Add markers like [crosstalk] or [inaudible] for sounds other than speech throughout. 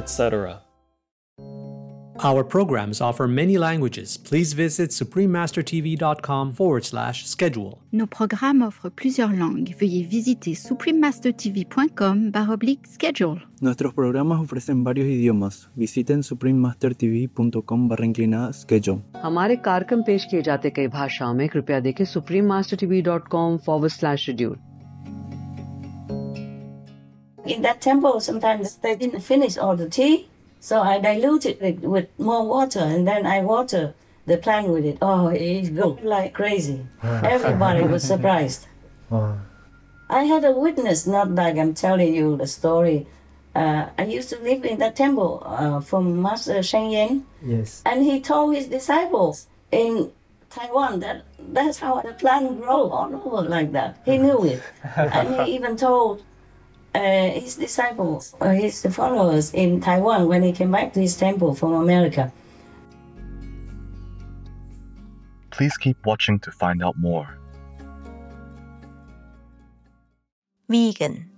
etc. Our programs offer many languages. Please visit suprememastertv.com forward slash schedule. Nos programmes offrent plusieurs langues. Veuillez visiter suprememastertv.com baroblique schedule. Nuestros programas ofrecen varios idiomas. Visiten suprememastertv.com barra inclinada schedule. हमारे कार्यक्रम पेश किए जाते कई भाषाओं में कृपया देखें supreme master TV dot In that temple, sometimes they didn't finish all the tea, so I diluted it with more water, and then I water the plant with it. Oh, it looked like crazy. [laughs] Everybody was surprised. I had a witness, not like I'm telling you the story. Uh, I used to live in that temple uh, from Master Sheng Yen, Yes. and he told his disciples in Taiwan that that's how the plant grow all over like that. He knew it, [laughs] and he even told uh, his disciples, uh, his followers in Taiwan when he came back to his temple from America. Please keep watching to find out more. Vegan,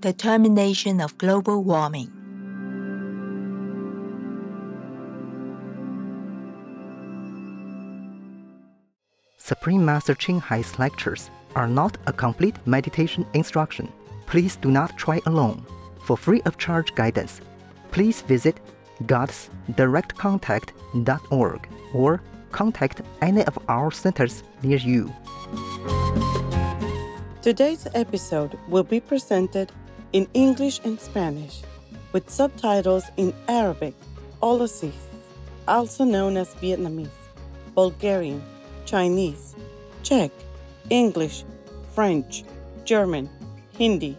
the termination of global warming. Supreme Master Ching Hai's lectures are not a complete meditation instruction. Please do not try alone. For free of charge guidance, please visit godsdirectcontact.org or contact any of our centers near you. Today's episode will be presented in English and Spanish with subtitles in Arabic, Aulacese, also known as Vietnamese, Bulgarian, Chinese, Czech, English, French, German, Hindi,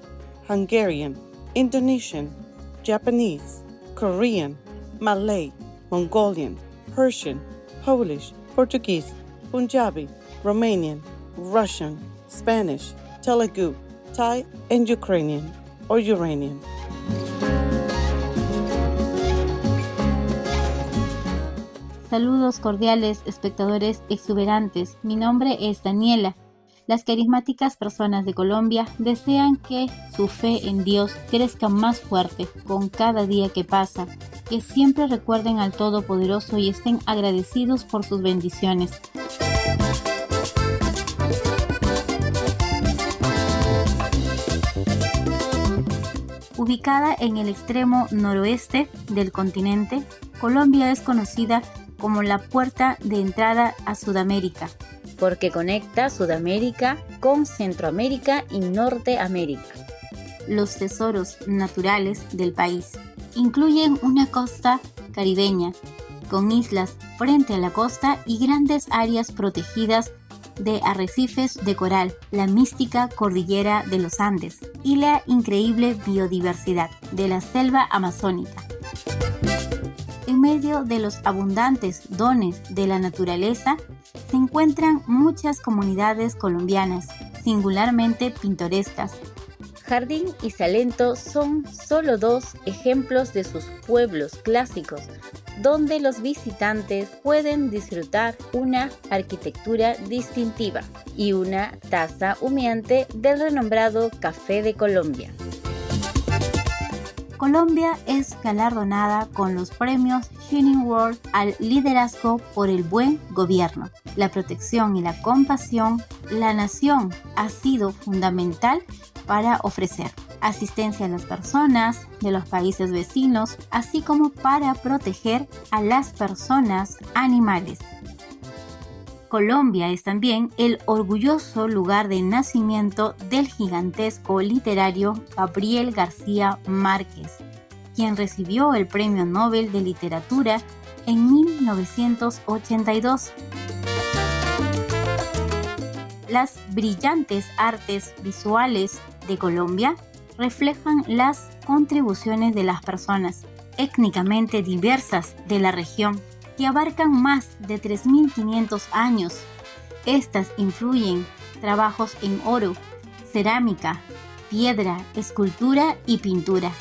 Hungarian, Indonesian, Japanese, Korean, Malay, Mongolian, Persian, Polish, Portuguese, Punjabi, Romanian, Russian, Spanish, Telugu, Thai, and Ukrainian or Uranian. Saludos cordiales, espectadores exuberantes. Mi nombre es Daniela. Las carismáticas personas de Colombia desean que su fe en Dios crezca más fuerte con cada día que pasa, que siempre recuerden al Todopoderoso y estén agradecidos por sus bendiciones. Ubicada en el extremo noroeste del continente, Colombia es conocida como la puerta de entrada a Sudamérica, porque conecta Sudamérica con Centroamérica y Norteamérica. Los tesoros naturales del país incluyen una costa caribeña, con islas frente a la costa y grandes áreas protegidas de arrecifes de coral, la mística cordillera de los Andes y la increíble biodiversidad de la selva amazónica. En medio de los abundantes dones de la naturaleza se encuentran muchas comunidades colombianas, singularmente pintorescas. Jardín y Salento son solo dos ejemplos de sus pueblos clásicos, donde los visitantes pueden disfrutar una arquitectura distintiva y una taza humeante del renombrado Café de Colombia. Colombia es galardonada con los premios Shining World al liderazgo por el buen gobierno, la protección y la compasión. La nación ha sido fundamental para ofrecer asistencia a las personas de los países vecinos, así como para proteger a las personas animales. Colombia es también el orgulloso lugar de nacimiento del gigantesco literario Gabriel García Márquez, quien recibió el Premio Nobel de Literatura en 1982. Las brillantes artes visuales de Colombia reflejan las contribuciones de las personas étnicamente diversas de la región que abarcan más de 3.500 años. Estas influyen trabajos en oro, cerámica, piedra, escultura y pintura.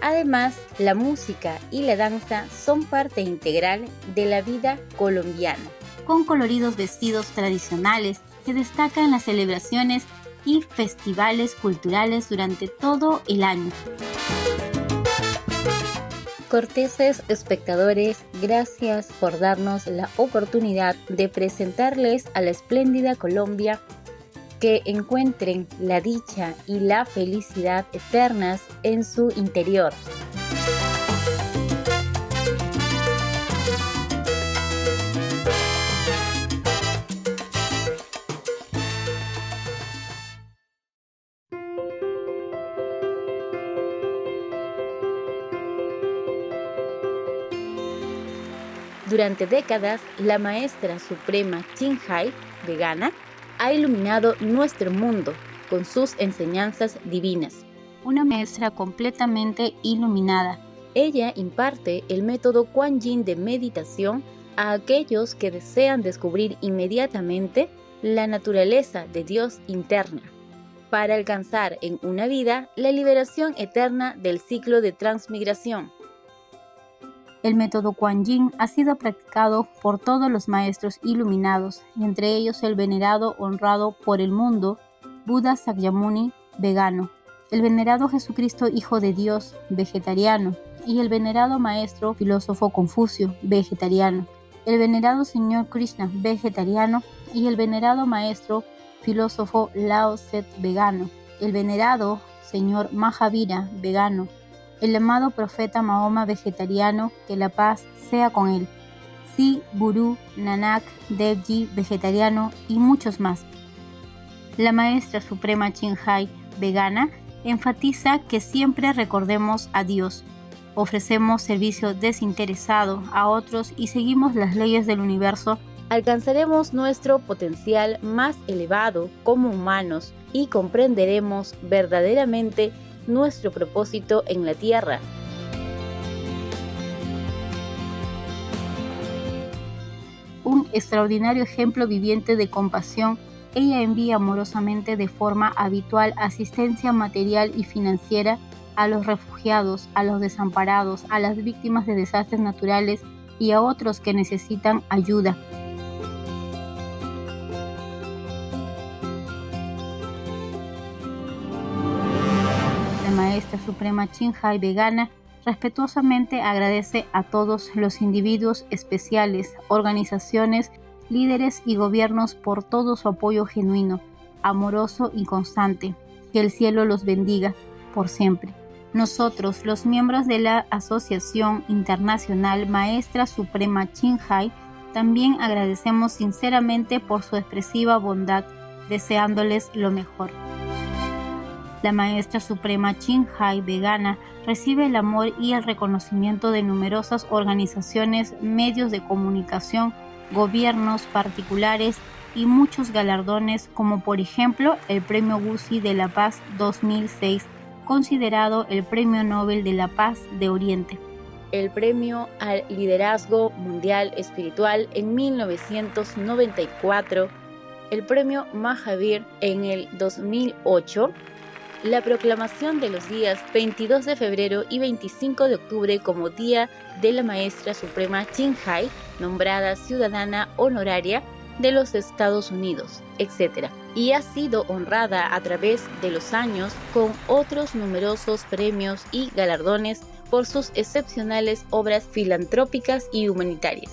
Además, la música y la danza son parte integral de la vida colombiana, con coloridos vestidos tradicionales que destacan las celebraciones y festivales culturales durante todo el año. Corteses espectadores, gracias por darnos la oportunidad de presentarles a la espléndida Colombia que encuentren la dicha y la felicidad eternas en su interior. Durante décadas, la maestra suprema Chin Hai, vegana, ha iluminado nuestro mundo con sus enseñanzas divinas. Una maestra completamente iluminada. Ella imparte el método Kuan Yin de meditación a aquellos que desean descubrir inmediatamente la naturaleza de Dios interna, para alcanzar en una vida la liberación eterna del ciclo de transmigración. El método Kuan Yin ha sido practicado por todos los maestros iluminados, entre ellos el venerado honrado por el mundo Buda Sakyamuni, vegano, el venerado Jesucristo Hijo de Dios, vegetariano, y el venerado maestro filósofo Confucio, vegetariano, el venerado Señor Krishna, vegetariano, y el venerado maestro filósofo Lao Tse, vegano, el venerado Señor Mahavira, vegano, el amado profeta Mahoma vegetariano, que la paz sea con él. Si Guru, Nanak, Devji vegetariano y muchos más. La maestra suprema Hai, vegana, enfatiza que siempre recordemos a Dios, ofrecemos servicio desinteresado a otros y seguimos las leyes del universo, alcanzaremos nuestro potencial más elevado como humanos y comprenderemos verdaderamente nuestro propósito en la tierra. Un extraordinario ejemplo viviente de compasión, ella envía amorosamente de forma habitual asistencia material y financiera a los refugiados, a los desamparados, a las víctimas de desastres naturales y a otros que necesitan ayuda. Maestra suprema Chinhai vegana respetuosamente agradece a todos los individuos especiales, organizaciones, líderes y gobiernos por todo su apoyo genuino, amoroso y constante. Que el cielo los bendiga por siempre. Nosotros, los miembros de la Asociación Internacional Maestra Suprema Chinhai, también agradecemos sinceramente por su expresiva bondad, deseándoles lo mejor. La maestra suprema Hai vegana recibe el amor y el reconocimiento de numerosas organizaciones, medios de comunicación, gobiernos particulares y muchos galardones como por ejemplo el Premio Guzzi de la Paz 2006, considerado el Premio Nobel de la Paz de Oriente. El Premio al Liderazgo Mundial Espiritual en 1994, el Premio Mahavir en el 2008 la proclamación de los días 22 de febrero y 25 de octubre como Día de la Maestra Suprema Hai, nombrada ciudadana honoraria de los Estados Unidos, etc. Y ha sido honrada a través de los años con otros numerosos premios y galardones por sus excepcionales obras filantrópicas y humanitarias.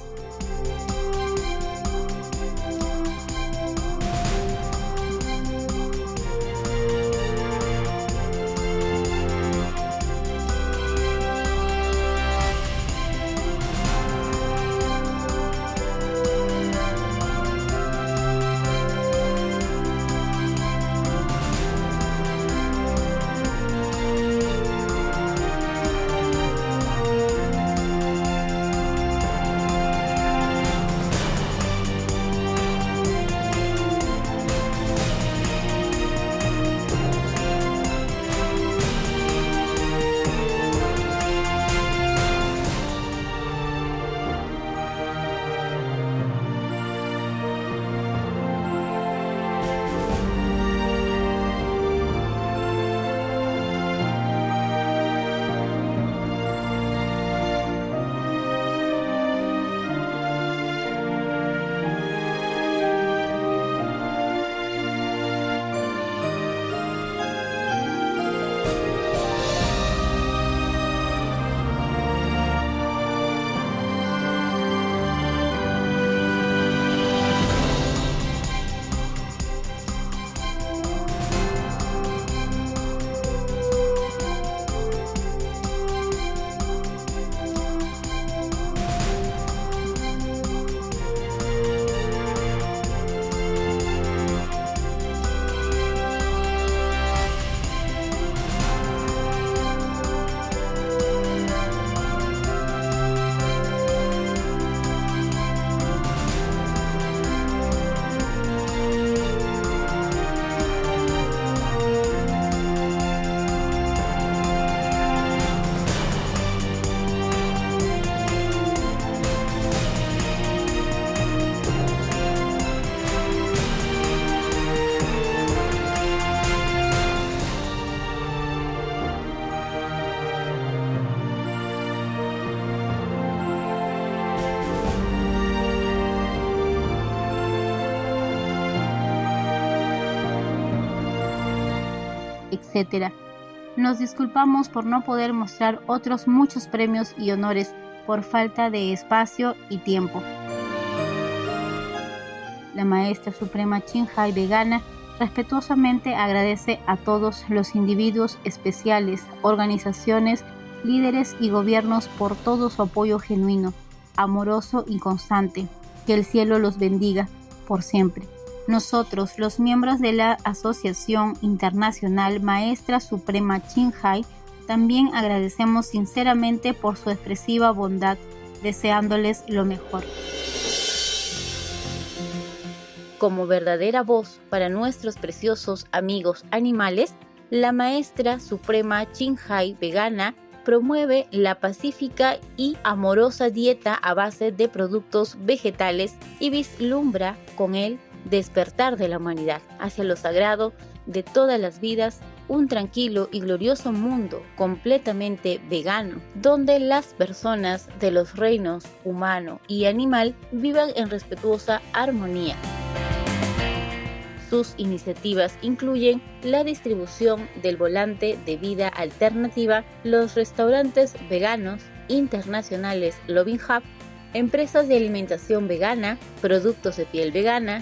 Nos disculpamos por no poder mostrar otros muchos premios y honores por falta de espacio y tiempo. La maestra suprema Chinhai vegana respetuosamente agradece a todos los individuos especiales, organizaciones, líderes y gobiernos por todo su apoyo genuino, amoroso y constante. Que el cielo los bendiga por siempre. Nosotros, los miembros de la Asociación Internacional Maestra Suprema Qinghai, también agradecemos sinceramente por su expresiva bondad, deseándoles lo mejor. Como verdadera voz para nuestros preciosos amigos animales, la Maestra Suprema Qinghai vegana promueve la pacífica y amorosa dieta a base de productos vegetales y vislumbra con él despertar de la humanidad hacia lo sagrado de todas las vidas, un tranquilo y glorioso mundo completamente vegano, donde las personas de los reinos humano y animal vivan en respetuosa armonía. Sus iniciativas incluyen la distribución del volante de vida alternativa, los restaurantes veganos internacionales Loving Hub, empresas de alimentación vegana, productos de piel vegana,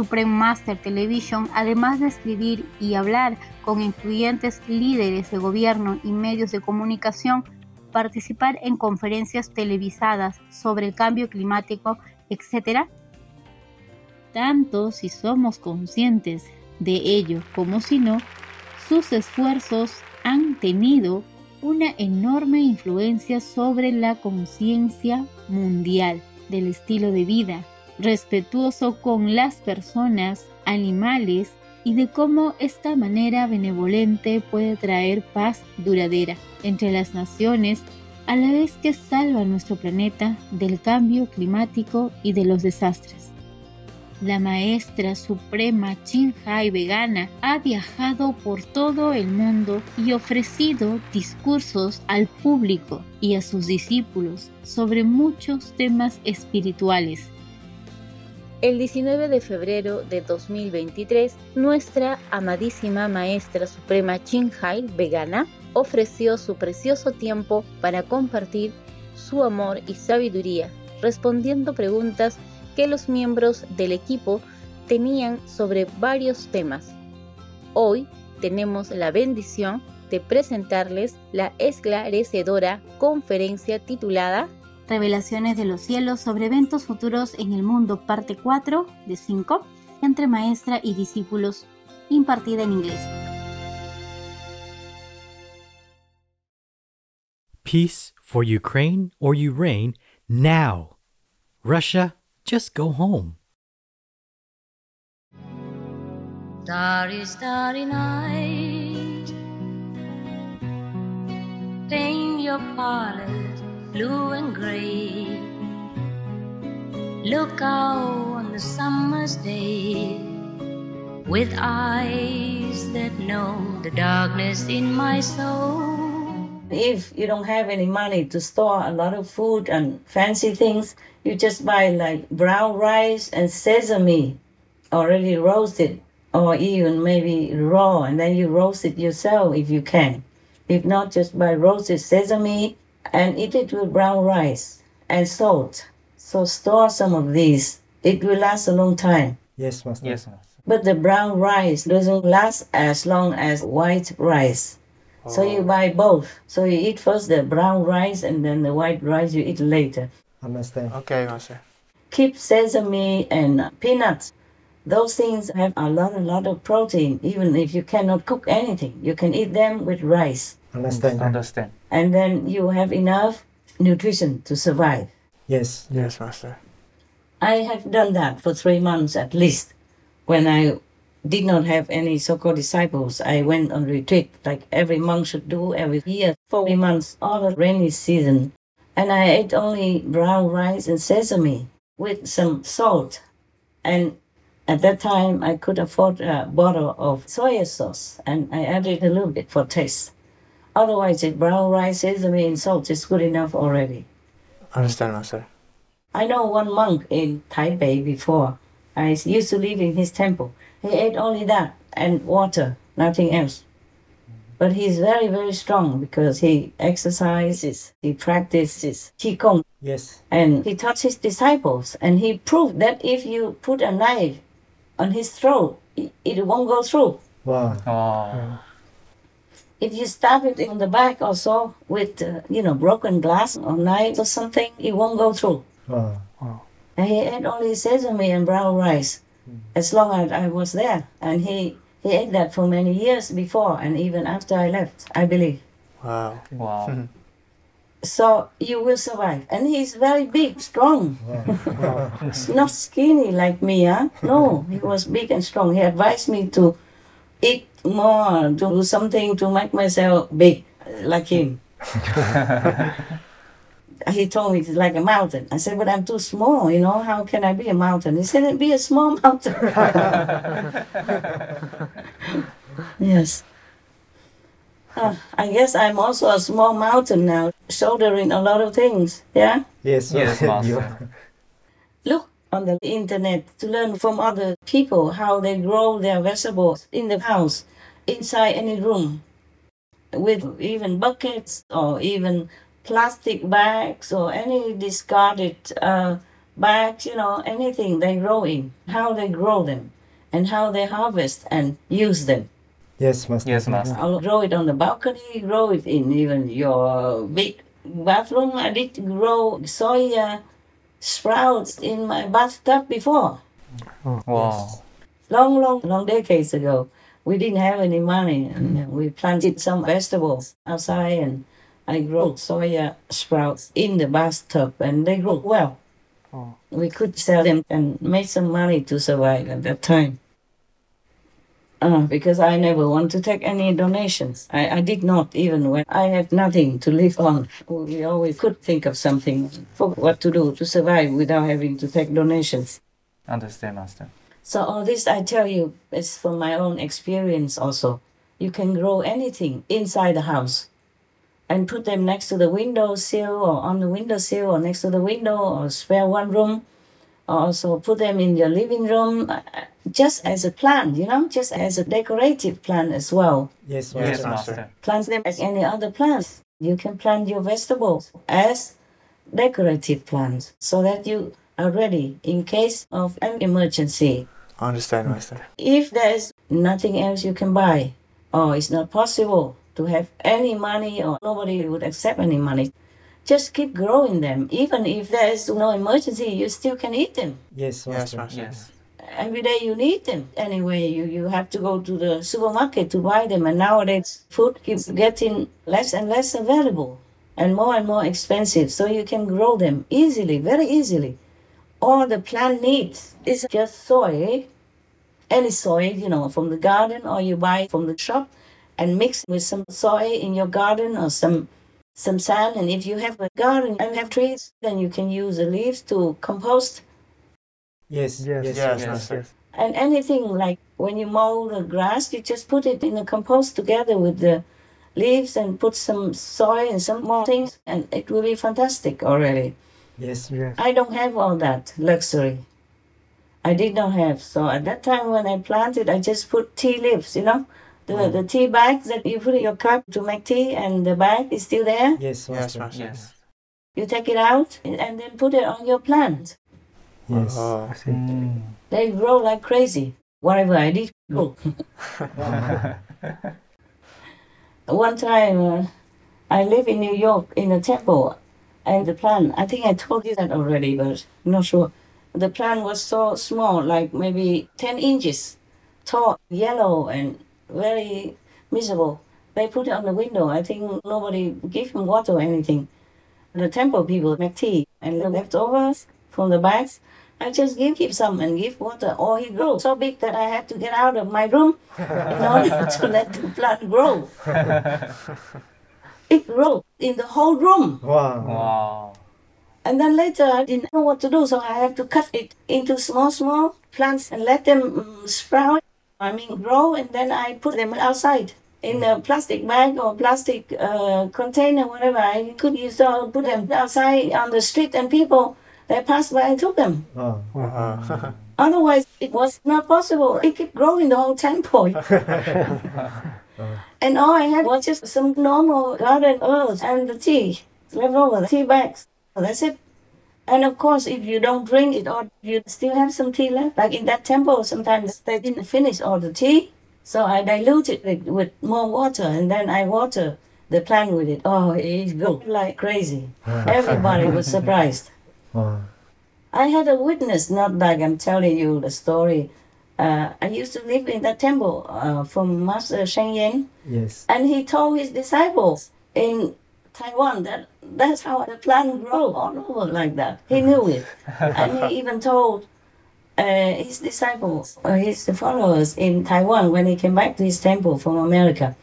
Supreme Master Television, además de escribir y hablar con influyentes líderes de gobierno y medios de comunicación, participar en conferencias televisadas sobre el cambio climático, etc. Tanto si somos conscientes de ello como si no, sus esfuerzos han tenido una enorme influencia sobre la conciencia mundial del estilo de vida, respetuoso con las personas, animales y de cómo esta manera benevolente puede traer paz duradera entre las naciones a la vez que salva nuestro planeta del cambio climático y de los desastres. La maestra suprema Hai vegana ha viajado por todo el mundo y ofrecido discursos al público y a sus discípulos sobre muchos temas espirituales el 19 de febrero de 2023, nuestra amadísima Maestra Suprema Hai Vegana ofreció su precioso tiempo para compartir su amor y sabiduría, respondiendo preguntas que los miembros del equipo tenían sobre varios temas. Hoy tenemos la bendición de presentarles la esclarecedora conferencia titulada Revelaciones de los cielos sobre eventos futuros en el mundo, parte 4 de 5, entre maestra y discípulos, impartida en inglés. Peace for Ukraine or reign now. Russia, just go home. Starry, starry night. Paint your palette blue and gray. Look out on the summer's day with eyes that know the darkness in my soul. If you don't have any money to store a lot of food and fancy things, you just buy like brown rice and sesame already roasted, or even maybe raw, and then you roast it yourself if you can. If not, just buy roasted sesame and eat it with brown rice and salt. So store some of these. It will last a long time. Yes, Master. Yes, Master. But the brown rice doesn't last as long as white rice. Oh. So you oh. buy both. So you eat first the brown rice and then the white rice you eat later. Understand. Okay, Master. Keep sesame and peanuts. Those things have uh, a lot, a lot of protein. Even if you cannot cook anything, you can eat them with rice. Understand. Understand. And then you have enough nutrition to survive. Yes. Yes, Master. I have done that for three months at least. When I did not have any so-called disciples, I went on retreat like every monk should do every year, four months, all the rainy season. And I ate only brown rice and sesame with some salt. And at that time, I could afford a bottle of soy sauce, and I added a little bit for taste. Otherwise, it brown rice, sesame, and salt is good enough already. Understand, Master. I know one monk in Taipei before. I used to live in his temple. He ate only that and water, nothing else. But he's very, very strong because he exercises, he practices Qigong, Yes. and he taught his disciples. And he proved that if you put a knife on his throat, it, it won't go through. Wow. If you stab it in the back or so with, uh, you know, broken glass or knife or something, it won't go through. Wow. And he ate only sesame and brown rice as long as I was there. And he, he ate that for many years before and even after I left, I believe. Wow. Wow. [laughs] [laughs] So you will survive. And he's very big, strong. He's [laughs] not skinny like me, huh? No, he was big and strong. He advised me to eat more, to do something to make myself big like him. [laughs] he told me it's like a mountain. I said, but I'm too small, you know, how can I be a mountain? He said, be a small mountain. [laughs] yes. Uh, I guess I'm also a small mountain now, shouldering a lot of things. Yeah? Yes. Yes, master. [laughs] Look on the internet to learn from other people how they grow their vegetables in the house, inside any room, with even buckets or even plastic bags or any discarded uh, bags, you know, anything they grow in, how they grow them, and how they harvest and use them. Yes, master. Yes, master. I'll grow it on the balcony, grow it in even your big bathroom. I did grow soya sprouts in my bathtub before. Oh, wow. Long, long, long decades ago. We didn't have any money and we planted some vegetables outside and I grew soya sprouts in the bathtub and they grew well. Oh. We could sell them and make some money to survive at that time. Uh, because I never want to take any donations. I, I did not even when I had nothing to live on. We always could think of something for what to do to survive without having to take donations. Understand, master. So all this I tell you is from my own experience also. You can grow anything inside the house and put them next to the windowsill or on the windowsill or next to the window or spare one room. Also put them in your living room uh, just as a plant, you know, just as a decorative plant as well. Yes, Yes, master. master. Plant them as any other plants. You can plant your vegetables as decorative plants so that you are ready in case of an emergency. Understand, master. If there is nothing else you can buy, or it's not possible to have any money, or nobody would accept any money, just keep growing them. Even if there is no emergency, you still can eat them. Yes, Yes, master. master. Yes. Every day you need them. Anyway, you, you have to go to the supermarket to buy them, and nowadays food keeps getting less and less available and more and more expensive. So you can grow them easily, very easily. All the plant needs is just soil, any soil, you know, from the garden or you buy from the shop and mix with some soil in your garden or some some sand. And if you have a garden and have trees, then you can use the leaves to compost Yes, Yes, yes, yes, yes. master. and anything like when you mow the grass, you just put it in the compost together with the leaves and put some soil and some more things, and it will be fantastic already. Yes, Yes. I don't have all that luxury. I did not have. So at that time when I planted, I just put tea leaves, you know, the, mm. the tea bag that you put in your cup to make tea, and the bag is still there. Yes, Yes, master. master. Yes. You take it out and and then put it on your plant. Yes. Oh, I see. Mm. They grow like crazy. Whatever I did, [laughs] grow. [laughs] One time, uh, I live in New York in a temple, and the plant, I think I told you that already, but I'm not sure. The plant was so small, like maybe 10 inches tall, yellow, and very miserable. They put it on the window. I think nobody gave him water or anything. The temple people make tea, and the leftovers from the bags, I just give him some and give water. Or he grew so big that I had to get out of my room in order [laughs] to let the plant grow. [laughs] It grew in the whole room. Wow. Wow. And then later I didn't know what to do, so I have to cut it into small, small plants and let them mm, sprout. I mean, grow, and then I put them outside in a plastic bag or plastic uh, container, whatever. I could use to put them outside on the street, and people they passed by and took them. Wow. Uh-huh. [laughs] Otherwise, it was not possible. It could grow in the whole temple. [laughs] [laughs] And all I had was just some normal garden herbs and the tea left over, the tea bags. That's it. And of course, if you don't drink it or you still have some tea left, like in that temple, sometimes they didn't finish all the tea. So I diluted it with more water and then I water the plant with it. Oh, it grew like crazy. [laughs] Everybody was surprised. [laughs] I had a witness, not like I'm telling you the story. Uh, I used to live in that temple uh, from Master Sheng Yen, Yes. and he told his disciples in Taiwan that that's how the plant grow all over like that. He knew it, [laughs] and he even told uh, his disciples, or his followers in Taiwan when he came back to his temple from America.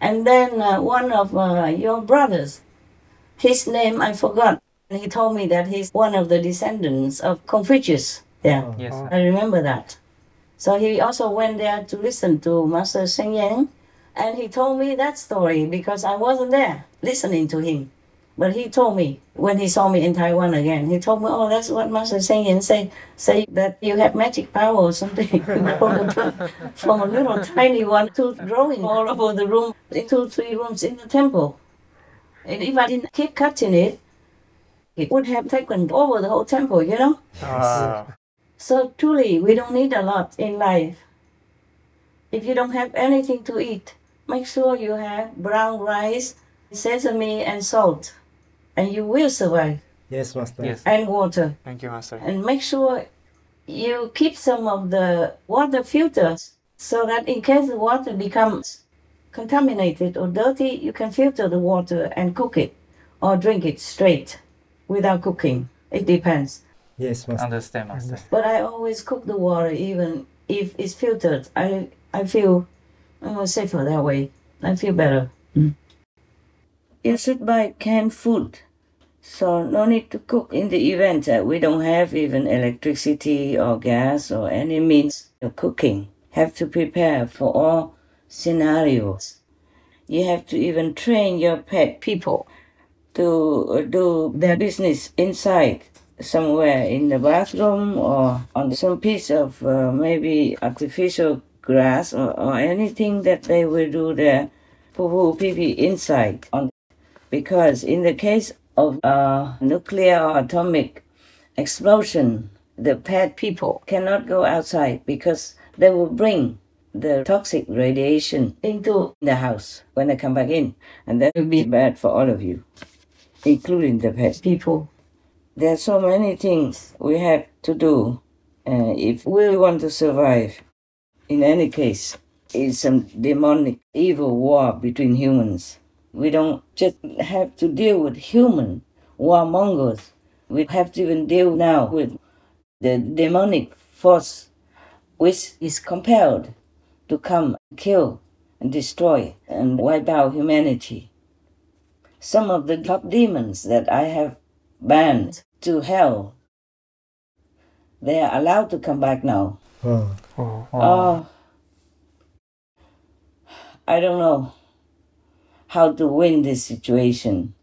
And then uh, one of uh, your brothers, his name I forgot. He told me that he's one of the descendants of Confucius. Yeah, Yes. I remember that. So he also went there to listen to Master Sheng Yen, and he told me that story because I wasn't there listening to him. But he told me when he saw me in Taiwan again, he told me, "Oh, that's what Master Yen say. Say that you have magic power or something [laughs] from, a, little tiny one to growing all over the room, in two, three rooms in the temple. And if I didn't keep cutting it, it would have taken over the whole temple, you know." Wow. So truly, we don't need a lot in life. If you don't have anything to eat, make sure you have brown rice, sesame, and salt, and you will survive. Yes, Master. Yes. And water. Thank you, Master. And make sure you keep some of the water filters so that in case the water becomes contaminated or dirty, you can filter the water and cook it or drink it straight without cooking. It depends. Yes, Master. Understand, Master. But I always cook the water even if it's filtered. I I feel uh, safer that way. I feel better. You should buy canned food. So no need to cook in the event that we don't have even electricity or gas or any means of cooking. Have to prepare for all scenarios. You have to even train your pet people to uh, do their business inside somewhere in the bathroom or on some piece of uh, maybe artificial grass or, or anything that they will do their poo pee pee inside. On because in the case of uh, nuclear or atomic explosion the pet people cannot go outside because they will bring the toxic radiation into the house when they come back in. And that will be bad for all of you including the pet people. There are so many things we have to do uh, if we want to survive. In any case, it's some demonic evil war between humans. We don't just have to deal with human warmongers. We have to even deal now with the demonic force which is compelled to come kill and destroy and wipe out humanity. Some of the top demons that I have banned to hell. They are allowed to come back now. Oh. Oh, I don't know how to win this situation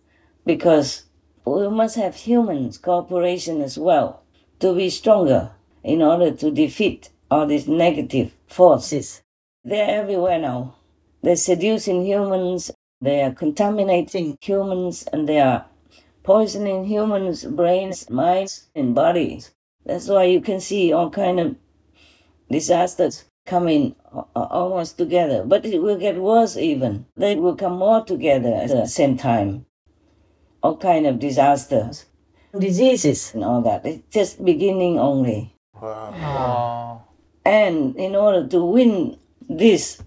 because we must have humans cooperation as well to be stronger in order to defeat all these negative forces. They're everywhere now. They're seducing humans, they are contaminating humans, and they are poisoning humans' brains, minds, and bodies. That's why you can see all kind of disasters coming a- a- almost together. But it will get worse even. They will come more together at the same time. All kind of disasters, diseases, and all that. It's just beginning only. Wow. And in order to win this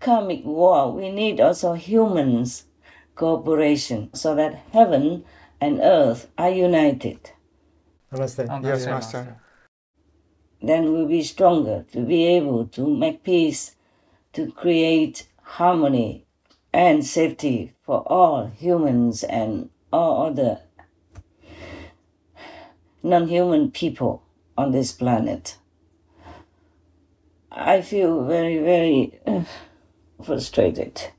karmic war, we need also humans' cooperation so that heaven and earth are united. Understand? Yes, Master. Then we'll be stronger to be able to make peace, to create harmony and safety for all humans and all other non human people on this planet. I feel very, very uh, frustrated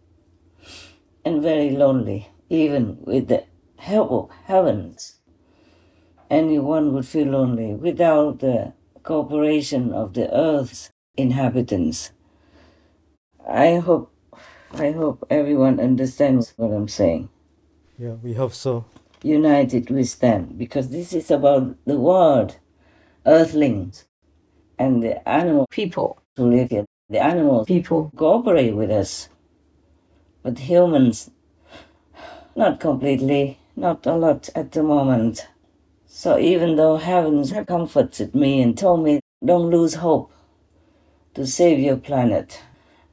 and very lonely, even with the help of heavens. Anyone would feel lonely without the cooperation of the earth's inhabitants. I hope, I hope everyone understands what I'm saying. Yeah, we hope so. United we stand because this is about the world, earthlings, and the animal people who live here. The animal people cooperate with us, but humans, not completely, not a lot at the moment. So even though heavens have comforted me and told me, don't lose hope to save your planet,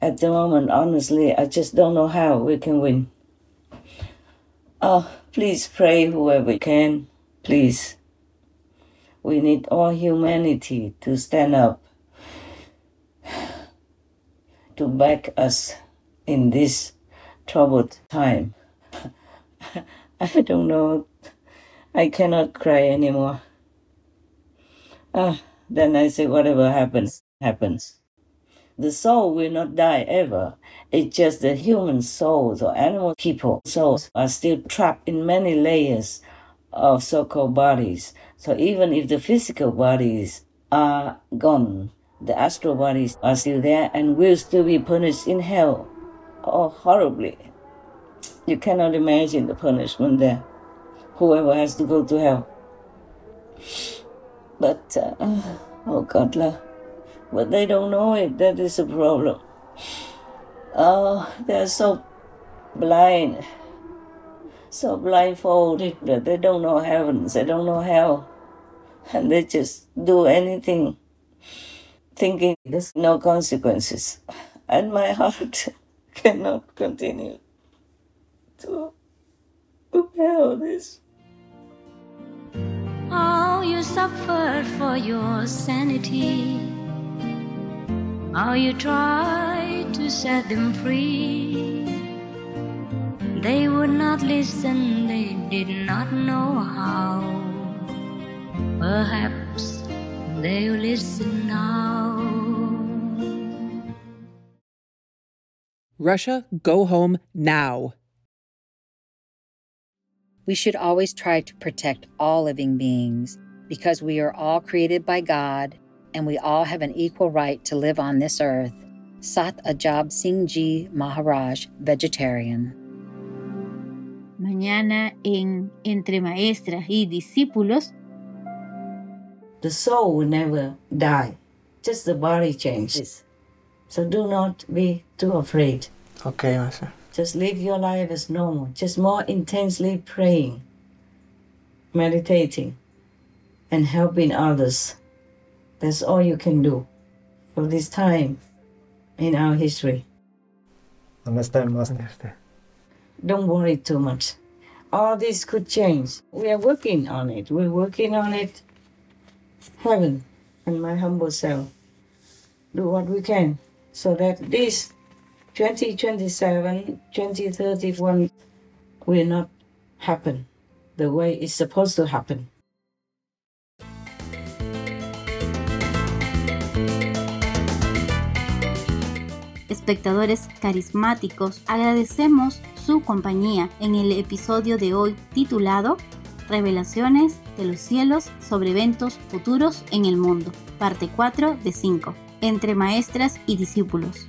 at the moment, honestly, I just don't know how we can win. Oh, please pray whoever can, please. We need all humanity to stand up to back us in this troubled time. [laughs] I don't know. I cannot cry anymore. Ah, then I say, whatever happens, happens. The soul will not die ever. It's just the human souls or animal people souls are still trapped in many layers of so-called bodies. So even if the physical bodies are gone, the astral bodies are still there and will still be punished in hell. Oh, horribly. You cannot imagine the punishment there. Whoever has to go to hell. But, uh, oh God, love. But they don't know it. That is a problem. Oh, they're so blind. So blindfolded that they don't know heavens, they don't know hell. And they just do anything thinking there's no consequences. And my heart [laughs] cannot continue to, to bear this. How you suffered for your sanity. How you tried to set them free. They would not listen, they did not know how. Perhaps they'll listen now. Russia, go home now. We should always try to protect all living beings because we are all created by God and we all have an equal right to live on this earth. Sat Ajab Singh Ji Maharaj, vegetarian. Mañana en Entre Maestras y Discípulos. The soul will never die, just the body changes. So do not be too afraid. Okay, Master. Just live your life as normal, just more intensely praying, meditating, and helping others. That's all you can do for this time in our history. Understand, Master. Don't worry too much. All this could change. We are working on it. We're working on it. Heaven and my humble self do what we can so that this 2027, 2031 will not happen the way it's supposed to happen. Espectadores carismáticos, agradecemos su compañía en el episodio de hoy titulado Revelaciones de los cielos sobre eventos futuros en el mundo, parte 4 de 5, entre maestras y discípulos.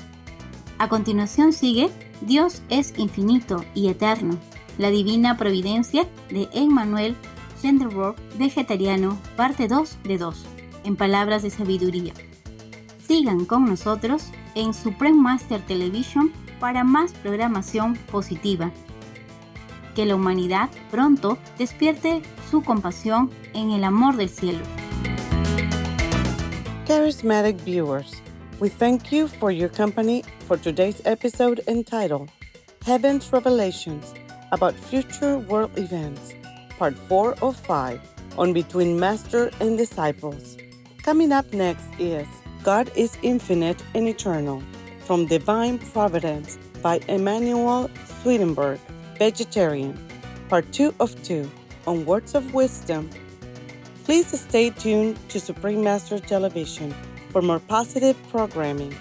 A continuación sigue Dios es infinito y eterno, la divina providencia de Emmanuel Schenderborg, vegetariano, parte 2 de 2, en palabras de sabiduría. Sigan con nosotros en Supreme Master Television para más programación positiva. Que la humanidad pronto despierte su compasión en el amor del cielo. Charismatic viewers, we thank you for your company for today's episode entitled Heaven's Revelations about Future World Events, Part 4 of 5 on Between Master and Disciples. Coming up next is God is Infinite and Eternal from Divine Providence by Emmanuel Swedenborg, Vegetarian, Part 2 of 2 on Words of Wisdom. Please stay tuned to Supreme Master Television for more positive programming.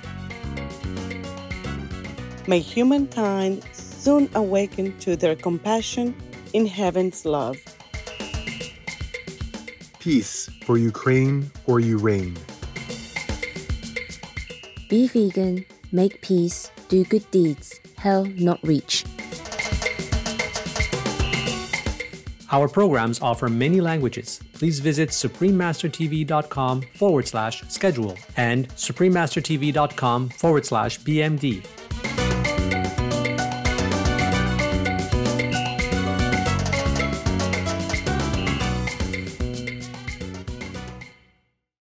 May humankind soon awaken to their compassion in heaven's love. Peace for Ukraine or you reign. Be vegan, make peace, do good deeds, hell not reach. Our programs offer many languages. Please visit suprememastertv.com forward slash schedule and suprememastertv.com forward slash BMD.